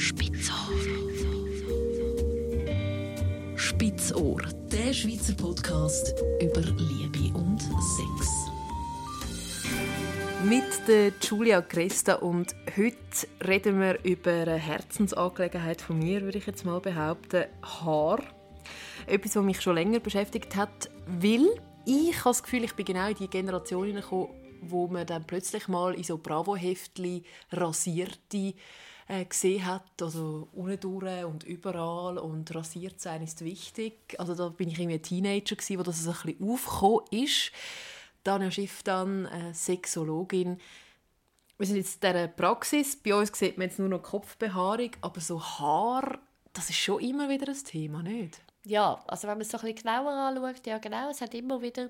Spitzohr. Spitzohr, der Schweizer Podcast über Liebe und Sex. Mit der Julia Cresta und heute reden wir über eine Herzensangelegenheit von mir, würde ich jetzt mal behaupten, Haar. Etwas, was mich schon länger beschäftigt hat, weil ich habe das Gefühl, ich bin genau in die Generation hineingekommen, wo man dann plötzlich mal in so Bravo-Heftchen rasierte äh, gesehen hat, also unten und überall und rasiert sein ist wichtig. Also da bin ich irgendwie ein Teenager gewesen, wo das ein bisschen aufgekommen ist. Daniel Schiff dann, äh, Sexologin. Wir sind jetzt in dieser Praxis. Bei uns sieht man jetzt nur noch Kopfbehaarung, aber so Haar, das ist schon immer wieder ein Thema, nicht? Ja, also wenn man es so ein bisschen genauer anschaut, ja genau, es hat immer wieder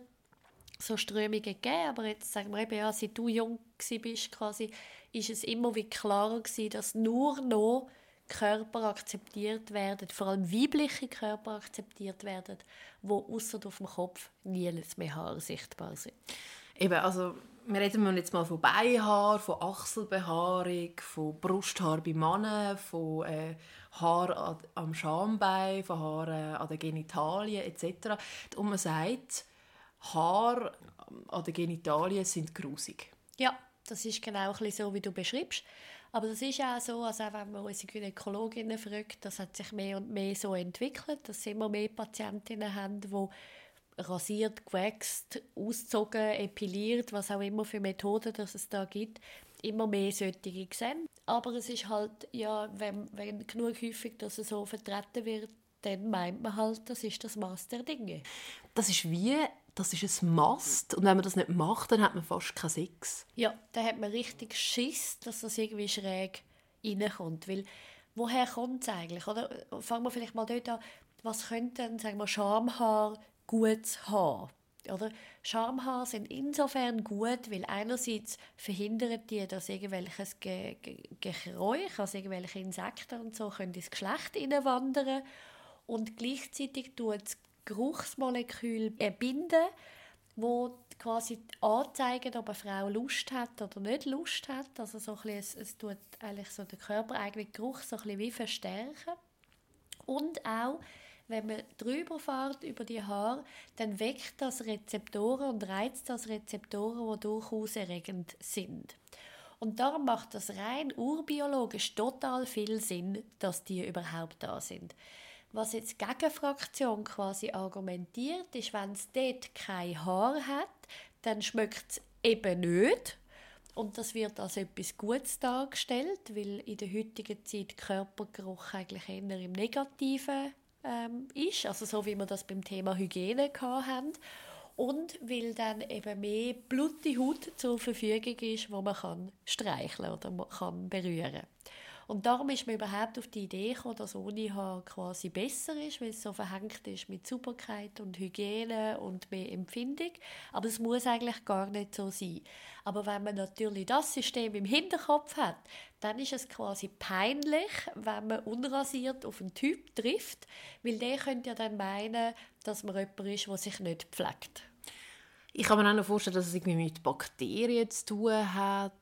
so Strömungen gegeben, aber jetzt sagen wir eben, ja, seit du jung bist quasi, ist es immer wie klarer gewesen, dass nur noch Körper akzeptiert werden, vor allem weibliche Körper akzeptiert werden, wo außer auf dem Kopf nie mehr Haare sichtbar sind. Eben, also wir reden jetzt mal von Beinhaar, von Achselbehaarung, von Brusthaar bei Männern, von äh, Haar am Schambein, von Haaren an den Genitalien etc. Und man sagt, Haare an den Genitalien sind grusig. Ja, das ist genau so, wie du beschreibst. Aber das ist auch so, also auch wenn man unsere Gynäkologinnen fragt, das hat sich mehr und mehr so entwickelt, dass immer mehr Patientinnen haben, die rasiert, gewächst, ausgezogen, epiliert, was auch immer für Methoden dass es da gibt, immer mehr solche sehen. Aber es ist halt, ja, wenn, wenn genug häufig das so vertreten wird, dann meint man halt, das ist das Maß der Dinge. Das ist wie, das ist ein Mast und wenn man das nicht macht, dann hat man fast keinen Sex. Ja, dann hat man richtig Schiss, dass das irgendwie schräg reinkommt, weil woher kommt es eigentlich? Oder fangen wir vielleicht mal dort an, was könnte sagen wir, Schamhaar gutes Haar. Oder? Schamhaare sind insofern gut, weil einerseits verhindern die, dass irgendwelches Ge Ge also irgendwelche Insekten und so, können ins Geschlecht wandern und gleichzeitig tut das Geruchsmolekül binden, wo quasi anzeigen, ob eine Frau Lust hat oder nicht Lust hat. Also so ein bisschen, es, es tut eigentlich so den körpereigenen Geruch so ein bisschen wie verstärken. Und auch wenn man drüber fährt über die Haare, dann weckt das Rezeptoren und reizt das Rezeptoren, die durchaus erregend sind. Und darum macht das rein urbiologisch total viel Sinn, dass die überhaupt da sind. Was jetzt die Gegenfraktion quasi argumentiert, ist, wenn es dort kein Haar hat, dann schmeckt es eben nicht. Und das wird als etwas Gutes dargestellt, weil in der heutigen Zeit Körpergeruch eigentlich eher im Negativen ähm, ist, also so wie wir das beim Thema Hygiene haben. Und weil dann eben mehr blutige Haut zur Verfügung ist, wo man kann streicheln oder man kann berühren und darum ist man überhaupt auf die Idee gekommen, dass ohne Haar quasi besser ist, weil es so verhängt ist mit Sauberkeit und Hygiene und mehr Empfindung. Aber es muss eigentlich gar nicht so sein. Aber wenn man natürlich das System im Hinterkopf hat, dann ist es quasi peinlich, wenn man unrasiert auf einen Typ trifft, weil der könnte ja dann meinen, dass man jemand ist, der sich nicht pflegt. Ich kann mir auch noch vorstellen, dass es irgendwie mit Bakterien zu tun hat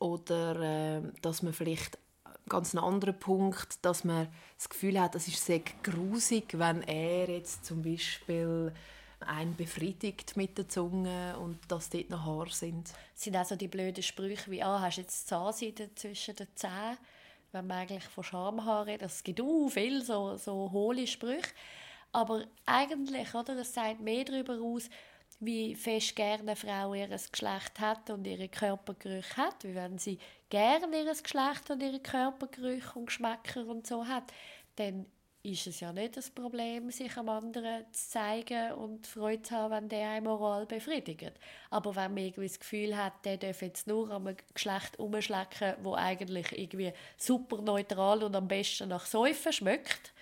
oder äh, dass man vielleicht ganz ein anderer Punkt, dass man das Gefühl hat, es ist sehr grusig, wenn er jetzt zum Beispiel einen befriedigt mit der Zunge und dass dort noch Haare sind. Es sind also die blöden Sprüche wie «Ah, hast jetzt Zahnseide zwischen den Zähnen?» wenn man eigentlich von Schamhaaren redet. Es gibt auch viel so, so hohle Sprüche. Aber eigentlich, oder, es sagt mehr darüber aus, wie fest gerne eine Frau ihr Geschlecht hat und ihre Körpergerüche hat, wie wenn sie gerne ihr Geschlecht und ihre Körpergerüche und Geschmäcker und so hat, dann ist es ja nicht das Problem, sich am anderen zu zeigen und Freude zu haben, wenn der ein Moral befriedigt. Aber wenn man irgendwie das Gefühl hat, der darf jetzt nur am Geschlecht umschlecken, wo eigentlich irgendwie super neutral und am besten nach Säufen schmeckt,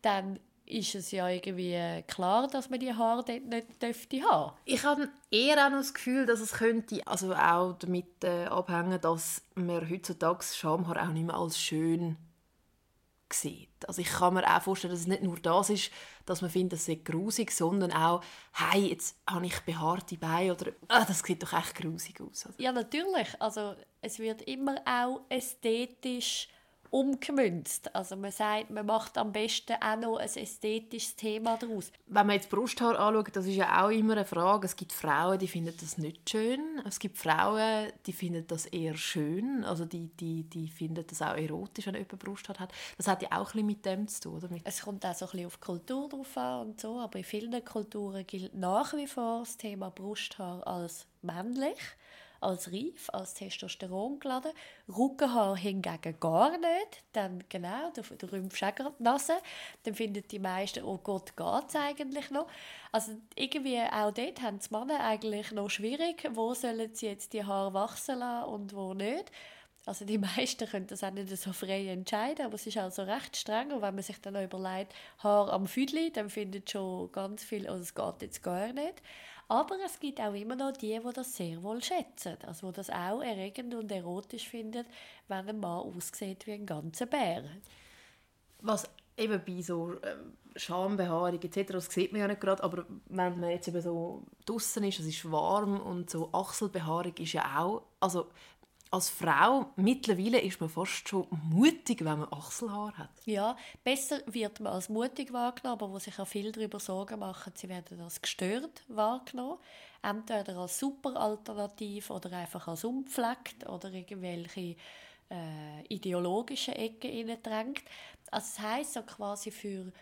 dann ist es ja irgendwie klar, dass man die Haare dort nicht dürfte haben. Ich habe eher auch noch das Gefühl, dass es könnte also auch damit äh, abhängen, dass man heutzutage Schamhaar auch nicht mehr als schön sieht. Also ich kann mir auch vorstellen, dass es nicht nur das ist, dass man findet, es sei grusig, sondern auch, hey, jetzt habe ich behaarte Beine oder ah, das sieht doch echt grusig aus. Ja, natürlich. Also es wird immer auch ästhetisch umgemünzt. Also man sagt, man macht am besten auch noch ein ästhetisches Thema daraus. Wenn man jetzt Brusthaar anschaut, das ist ja auch immer eine Frage. Es gibt Frauen, die finden das nicht schön. Es gibt Frauen, die finden das eher schön. Also die, die, die finden das auch erotisch, wenn jemand Brusthaar hat. Das hat ja auch ein bisschen mit dem zu tun, oder? Es kommt auch so ein bisschen auf die Kultur drauf an und so, aber in vielen Kulturen gilt nach wie vor das Thema Brusthaar als männlich als reif, als Testosteron geladen. Rückenhaar hingegen gar nicht. Dann genau, du, du rümpfst auch die Nase. Dann finden die meisten, oh Gott, geht es eigentlich noch? Also irgendwie auch dort haben die Männer eigentlich noch schwierig. Wo sollen sie jetzt die Haare wachsen lassen und wo nicht? Also die meisten können das auch nicht so frei entscheiden, aber es ist also recht streng. Und wenn man sich dann überlegt, Haar am Füdli, dann findet schon ganz viel, also es geht jetzt gar nicht. Aber es gibt auch immer noch die, die das sehr wohl schätzen. Also die das auch erregend und erotisch finden, wenn ein Mann aussieht wie ein ganzer Bär. Was eben bei so ähm, Schambehaarung etc., das sieht man ja nicht gerade, aber wenn man jetzt eben so draußen ist, es ist warm und so Achselbehaarung ist ja auch, also als Frau mittlerweile ist man fast schon mutig, wenn man Achselhaar hat. Ja, besser wird man als mutig wahrgenommen, aber wo sich auch viel darüber Sorgen machen, sie werden als gestört wahrgenommen. Entweder als super alternativ oder einfach als unpflegt oder irgendwelche äh, ideologische Ecken drängt. Also das heisst so quasi für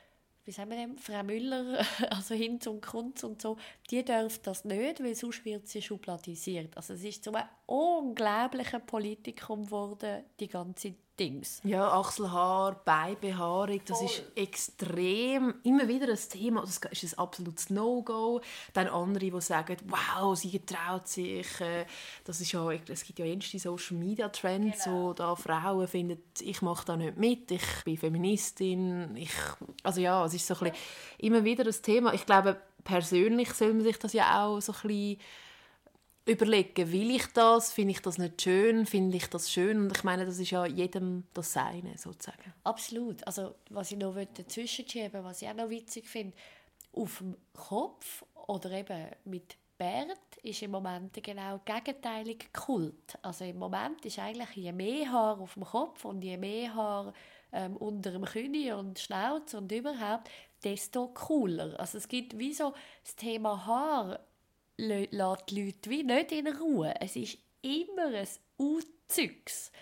wie sagen wir dem, Frau Müller, also Hinz und Kunz und so, die dürfen das nicht, weil sonst wird sie schubladisiert. Also es ist so unglaubliches Politikum geworden, die ganze Dings. Ja, Achselhaar, Beibehaarung, das Voll. ist extrem, immer wieder ein Thema, das ist ein absolutes No-Go. Dann andere, die sagen, wow, sie traut sich, äh, das ist ja, es gibt ja die Social-Media-Trends, genau. wo da Frauen finden, ich mache da nicht mit, ich bin Feministin, ich, also ja, es ist so ein bisschen, immer wieder ein Thema. Ich glaube, persönlich soll man sich das ja auch so ein bisschen überlegen, will ich das, finde ich das nicht schön, finde ich das schön und ich meine, das ist ja jedem das Seine sozusagen. Absolut, also was ich noch dazwischen schieben was ich auch noch witzig finde, auf dem Kopf oder eben mit Bert ist im Moment genau gegenteilig Kult. Also im Moment ist eigentlich je mehr Haar auf dem Kopf und je mehr Haar ähm, unter dem Knie und Schnauz und überhaupt, desto cooler. Also es gibt wie so das Thema Haar lässt die Leute wie nicht in Ruhe. Es ist immer ein Uzeugs.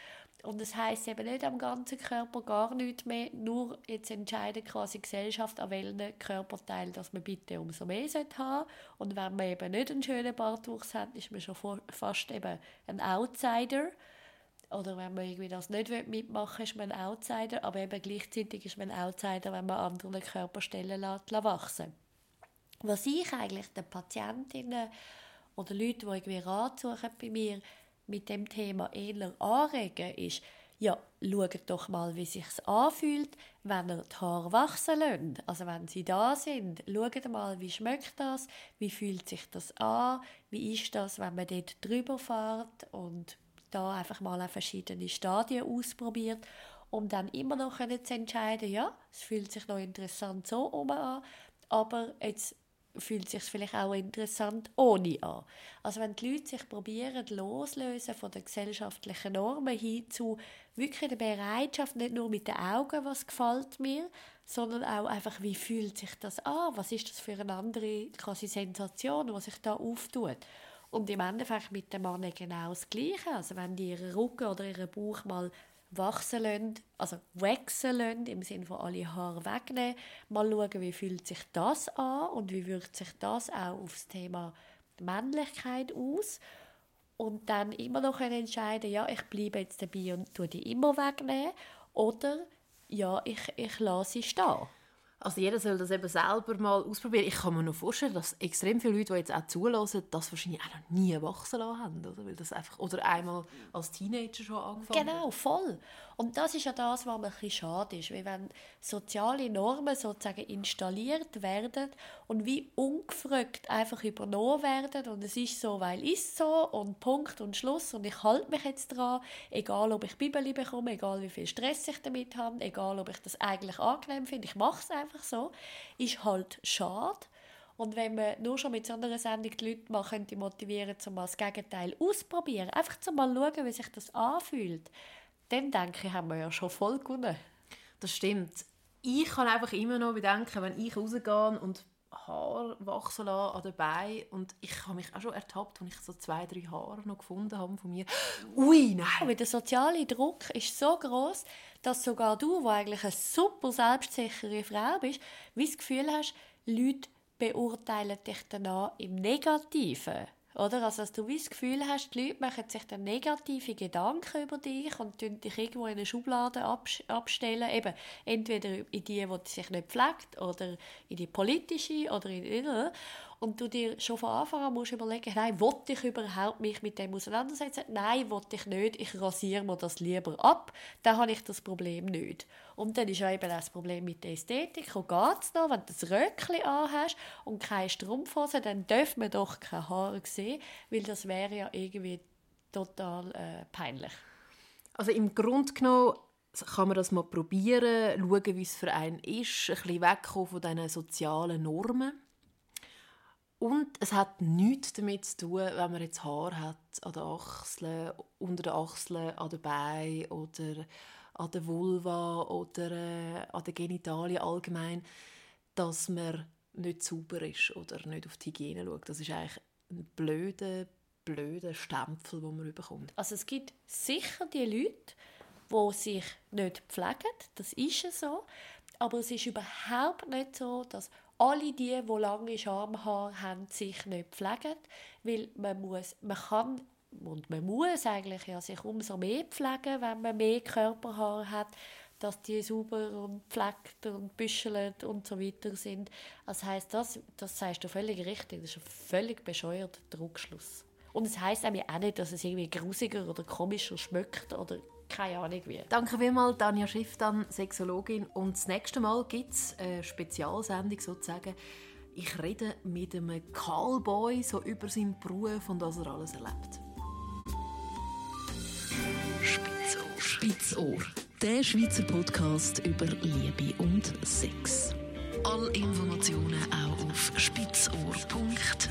Und das heisst eben nicht am ganzen Körper gar nichts mehr, nur jetzt entscheidet quasi die Gesellschaft, an welchen Körperteil dass man bitte umso mehr haben. Und wenn man eben nicht einen schönen Bartwuchs hat, ist man schon fast eben ein Outsider. Oder wenn man irgendwie das nicht mitmachen will, ist man ein Outsider. Aber eben gleichzeitig ist man ein Outsider, wenn man andere Körperstellen lässt, wachsen was ich eigentlich den Patientinnen oder Leuten, die irgendwie Rat suchen bei mir, mit dem Thema eher anregen, ist, ja, schaut doch mal, wie sich anfühlt, wenn ihr die Haare wachsen lässt. Also wenn sie da sind, schaut mal, wie schmeckt das, wie fühlt sich das an, wie ist das, wenn man dort drüber fährt und da einfach mal verschiedene Stadien ausprobiert, um dann immer noch zu entscheiden, ja, es fühlt sich noch interessant so um an, aber jetzt fühlt sich vielleicht auch interessant ohne an. Also wenn die Leute sich probieren loslösen von den gesellschaftlichen Normen hin zu wirklich der Bereitschaft, nicht nur mit den Augen, was gefällt mir, sondern auch einfach, wie fühlt sich das an? Was ist das für eine andere quasi Sensation, was sich da auftut? Und im Endeffekt mit dem Mann genau das Gleiche. Also wenn die ihren Rücken oder ihren Bauch mal wachsen lassen, also wachsen lassen, im Sinne von alle Haare wegnehmen. Mal schauen, wie fühlt sich das an und wie wirkt sich das auch auf das Thema Männlichkeit aus. Und dann immer noch entscheiden, ja, ich bleibe jetzt dabei und tue die immer wegnehmen. Oder, ja, ich, ich lasse sie stehen. Also jeder soll das eben selber mal ausprobieren. Ich kann mir noch vorstellen, dass extrem viele Leute, die jetzt auch zulassen, das wahrscheinlich auch noch nie wachsen lassen haben. Oder? Weil das einfach, oder einmal als Teenager schon angefangen Genau, voll. Und das ist ja das, was mir ein schade ist. Weil wenn soziale Normen sozusagen installiert werden und wie ungefragt einfach übernommen werden und es ist so, weil ist so und Punkt und Schluss und ich halte mich jetzt dran, egal ob ich Bibeli bekomme, egal wie viel Stress ich damit habe, egal ob ich das eigentlich angenehm finde, ich mache es einfach so, ist halt schade. Und wenn man nur schon mit so einer Sendung die Leute mal motivieren könnte, um mal das Gegenteil auszuprobieren, einfach zu mal schauen, wie sich das anfühlt, dann denke ich, haben wir ja schon voll gewonnen. Das stimmt. Ich kann einfach immer noch bedenken, wenn ich rausgehe und Haar wachsen lassen an den Beinen und ich habe mich auch schon ertappt, als ich so zwei, drei Haare noch gefunden habe von mir. Ui, nein! Aber der soziale Druck ist so groß, dass sogar du, wo eigentlich eine super selbstsichere Frau bist, wie das Gefühl hast, Leute beurteilen dich danach im Negativen. Oder? Also, dass du das Gefühl hast, die Leute machen sich dann negative Gedanken über dich und dich irgendwo in eine Schublade abstellen. Eben, entweder in die, die sich nicht pflegt, oder in die politische, oder in die und du dir schon von Anfang an musst überlegen, nein, wollte ich überhaupt mich mit dem auseinandersetzen? Nein, wollte ich nicht, ich rasiere mir das lieber ab, dann habe ich das Problem nicht. Und dann ist ja eben das Problem mit der Ästhetik, wo geht es noch, wenn du das Röckchen anhast und keine Strumpfhose, dann dürfen wir doch keine Haare sehen, weil das wäre ja irgendwie total äh, peinlich. Also im Grunde genommen kann man das mal probieren, schauen, wie es für einen ist, ein bisschen wegkommen von diesen sozialen Normen und es hat nichts damit zu tun, wenn man jetzt Haar hat an den Achseln, unter den Achseln, an den Beinen oder an der Vulva oder äh, an den Genitalien allgemein, dass man nicht sauber ist oder nicht auf die Hygiene schaut. Das ist eigentlich ein blöder, blöder Stempel, den man bekommt. Also es gibt sicher die Leute, die sich nicht pflegen, das ist so, aber es ist überhaupt nicht so, dass alle die, die lange Schamhaare haben, sich nicht pflegen, weil man muss, man kann und man muss eigentlich ja sich umso mehr pflegen, wenn man mehr Körperhaare hat, dass die sauber und pflegt und büschelt und so weiter sind. Das heißt, das, das sagst du völlig richtig. Das ist ein völlig bescheuerter Druckschluss. Und es heißt auch nicht, dass es irgendwie grusiger oder komischer schmeckt oder keine Ahnung wie. Danke vielmals, Danja Schifftan, Sexologin. Und das nächste Mal gibt es eine Spezialsendung sozusagen. Ich rede mit einem Callboy so über seinen Beruf und was er alles erlebt. Spitzohr. Spitzohr. Der Schweizer Podcast über Liebe und Sex. Alle Informationen auch auf spitzohr.ch.